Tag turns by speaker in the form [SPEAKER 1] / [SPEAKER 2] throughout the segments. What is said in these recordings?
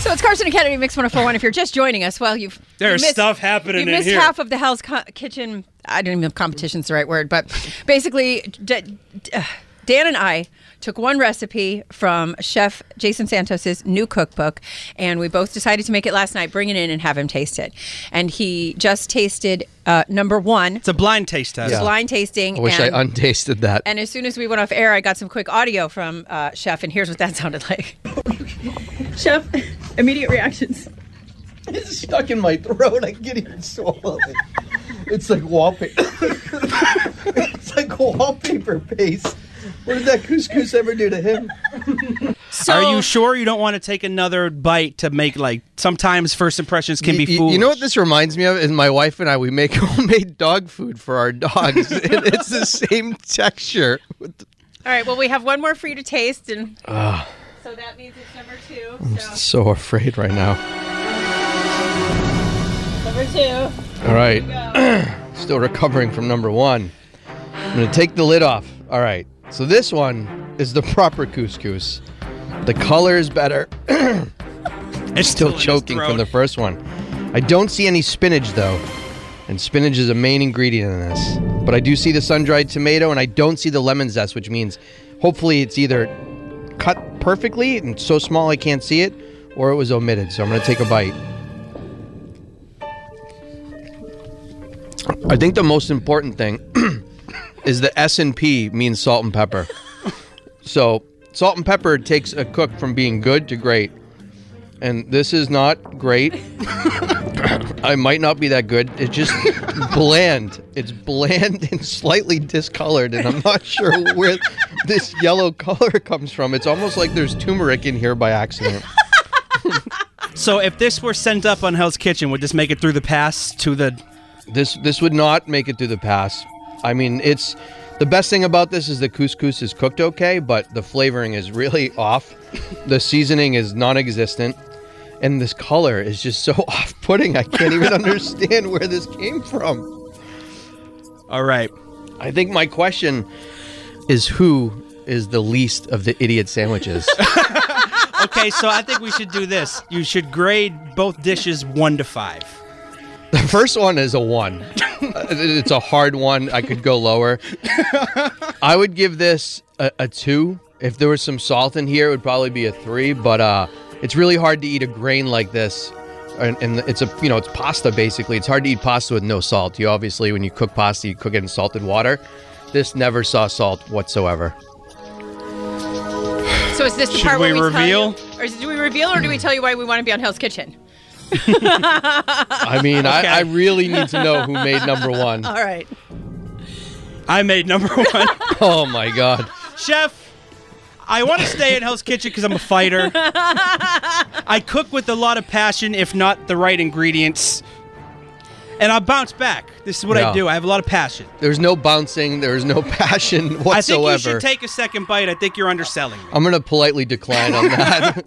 [SPEAKER 1] So it's Carson and Kennedy Mix 1041. If you're just joining us, well, you've
[SPEAKER 2] There's
[SPEAKER 1] you missed-
[SPEAKER 2] stuff happening
[SPEAKER 1] You
[SPEAKER 2] in
[SPEAKER 1] missed
[SPEAKER 2] here.
[SPEAKER 1] half of the Hell's Co- Kitchen. I don't even know if competition's the right word, but basically, D- D- uh, Dan and I took one recipe from Chef Jason Santos's new cookbook, and we both decided to make it last night, bring it in, and have him taste it. And he just tasted uh, number one.
[SPEAKER 2] It's a blind taste test.
[SPEAKER 1] It's blind tasting.
[SPEAKER 3] I wish
[SPEAKER 1] and,
[SPEAKER 3] I untasted that.
[SPEAKER 1] and as soon as we went off air, I got some quick audio from uh, Chef, and here's what that sounded like.
[SPEAKER 4] Chef, immediate reactions.
[SPEAKER 5] It's stuck in my throat. I can't even swallow it. It's like wallpaper. it's like wallpaper paste. What did that couscous ever do to him?
[SPEAKER 1] So,
[SPEAKER 2] Are you sure you don't want to take another bite to make like sometimes first impressions can
[SPEAKER 3] Y-
[SPEAKER 2] be
[SPEAKER 3] y-
[SPEAKER 2] foolish?
[SPEAKER 3] You know what this reminds me of? Is my wife and I we make homemade dog food for our dogs. and it's the same texture.
[SPEAKER 1] All right. Well, we have one more for you to taste, and so that means it's number two. So
[SPEAKER 3] so afraid right now.
[SPEAKER 1] number two.
[SPEAKER 3] All right, still recovering from number one. I'm gonna take the lid off. All right, so this one is the proper couscous. The color is better.
[SPEAKER 2] it's
[SPEAKER 3] Still
[SPEAKER 2] in his
[SPEAKER 3] choking from the first one. I don't see any spinach though, and spinach is a main ingredient in this. But I do see the sun-dried tomato, and I don't see the lemon zest, which means hopefully it's either cut perfectly and so small I can't see it, or it was omitted. So I'm gonna take a bite. I think the most important thing is the S and P means salt and pepper. So salt and pepper takes a cook from being good to great. And this is not great. I might not be that good. It's just bland. It's bland and slightly discolored, and I'm not sure where this yellow color comes from. It's almost like there's turmeric in here by accident.
[SPEAKER 2] So if this were sent up on Hell's Kitchen, would this make it through the pass to the?
[SPEAKER 3] This this would not make it through the pass. I mean, it's the best thing about this is the couscous is cooked okay, but the flavoring is really off. The seasoning is non-existent, and this color is just so off-putting. I can't even understand where this came from.
[SPEAKER 2] All right.
[SPEAKER 3] I think my question is who is the least of the idiot sandwiches?
[SPEAKER 2] Okay, so I think we should do this. You should grade both dishes one to five.
[SPEAKER 3] the first one is a one. Uh, It's a hard one. I could go lower. I would give this a, a two. If there was some salt in here, it would probably be a three. But uh, it's really hard to eat a grain like this, and, and it's a you know it's pasta basically. It's hard to eat pasta with no salt. You obviously when you cook pasta, you cook it in salted water. This never saw salt whatsoever.
[SPEAKER 1] So is this the
[SPEAKER 2] Should
[SPEAKER 1] part
[SPEAKER 2] we
[SPEAKER 1] where we
[SPEAKER 2] reveal?
[SPEAKER 1] Tell you, or is, do we reveal, or do we tell you why we want to be on Hell's Kitchen?
[SPEAKER 3] I mean,
[SPEAKER 2] Okay.
[SPEAKER 3] I, I really need to know who made number one.
[SPEAKER 1] All right.
[SPEAKER 2] I made number one.
[SPEAKER 3] Oh my god.
[SPEAKER 2] Chef, I want to stay in Hell's Kitchen because I'm a fighter. I cook with a lot of passion, if not the right ingredients. And I'll bounce back. This is what I do. I have a lot of passion.
[SPEAKER 3] There's no bouncing. There's no passion whatsoever.
[SPEAKER 2] I think you should take a second bite. I think you're underselling me.
[SPEAKER 3] I'm gonna politely decline on that.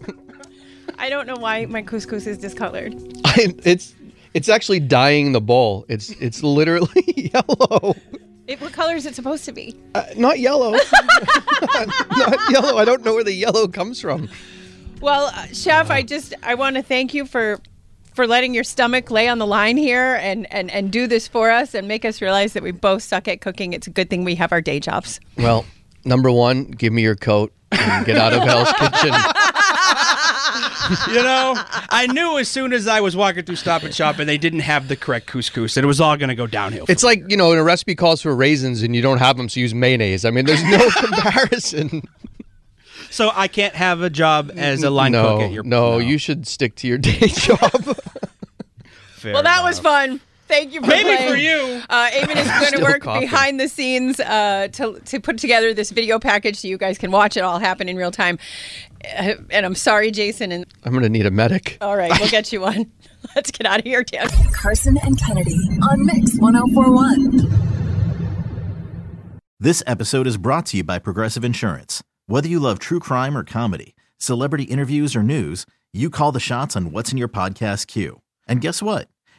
[SPEAKER 1] I don't know why my couscous is discolored.
[SPEAKER 3] I, it's it's actually dyeing the bowl. It's it's literally yellow.
[SPEAKER 1] It, what color is it supposed to be?
[SPEAKER 3] Uh, not yellow. not yellow. I don't know where the yellow comes from.
[SPEAKER 1] Well, uh, chef, I just I want to thank you for for letting your stomach lay on the line here and, and and do this for us and make us realize that we both suck at cooking. It's a good thing we have our day jobs.
[SPEAKER 3] Well, number one, give me your coat and get out of Hell's Kitchen.
[SPEAKER 2] you know, I knew as soon as I was walking through Stop and Shop and they didn't have the correct couscous, and it was all going to go downhill.
[SPEAKER 3] It's like you know, in a recipe calls for raisins and you don't have them, so use mayonnaise. I mean, there's no comparison.
[SPEAKER 2] so I can't have a job as a line
[SPEAKER 3] no,
[SPEAKER 2] cook at your.
[SPEAKER 3] no, you should stick to your day job.
[SPEAKER 2] Fair
[SPEAKER 1] Well, that was fun. Thank you for
[SPEAKER 2] Maybe
[SPEAKER 1] playing.
[SPEAKER 2] for you.
[SPEAKER 1] Uh, Eamon is going to work
[SPEAKER 3] coughing.
[SPEAKER 1] behind the scenes uh, to to put together this video package so you guys can watch it all happen in real time. Uh, and I'm sorry, Jason. And
[SPEAKER 3] I'm gonna need a medic.
[SPEAKER 1] all right, we'll get you one. Let's get out of here, Dan.
[SPEAKER 6] Carson and Kennedy on Mix 1041.
[SPEAKER 7] This episode is brought to you by Progressive Insurance. Whether you love true crime or comedy, celebrity interviews or news, you call the shots on what's in your podcast queue. And guess what?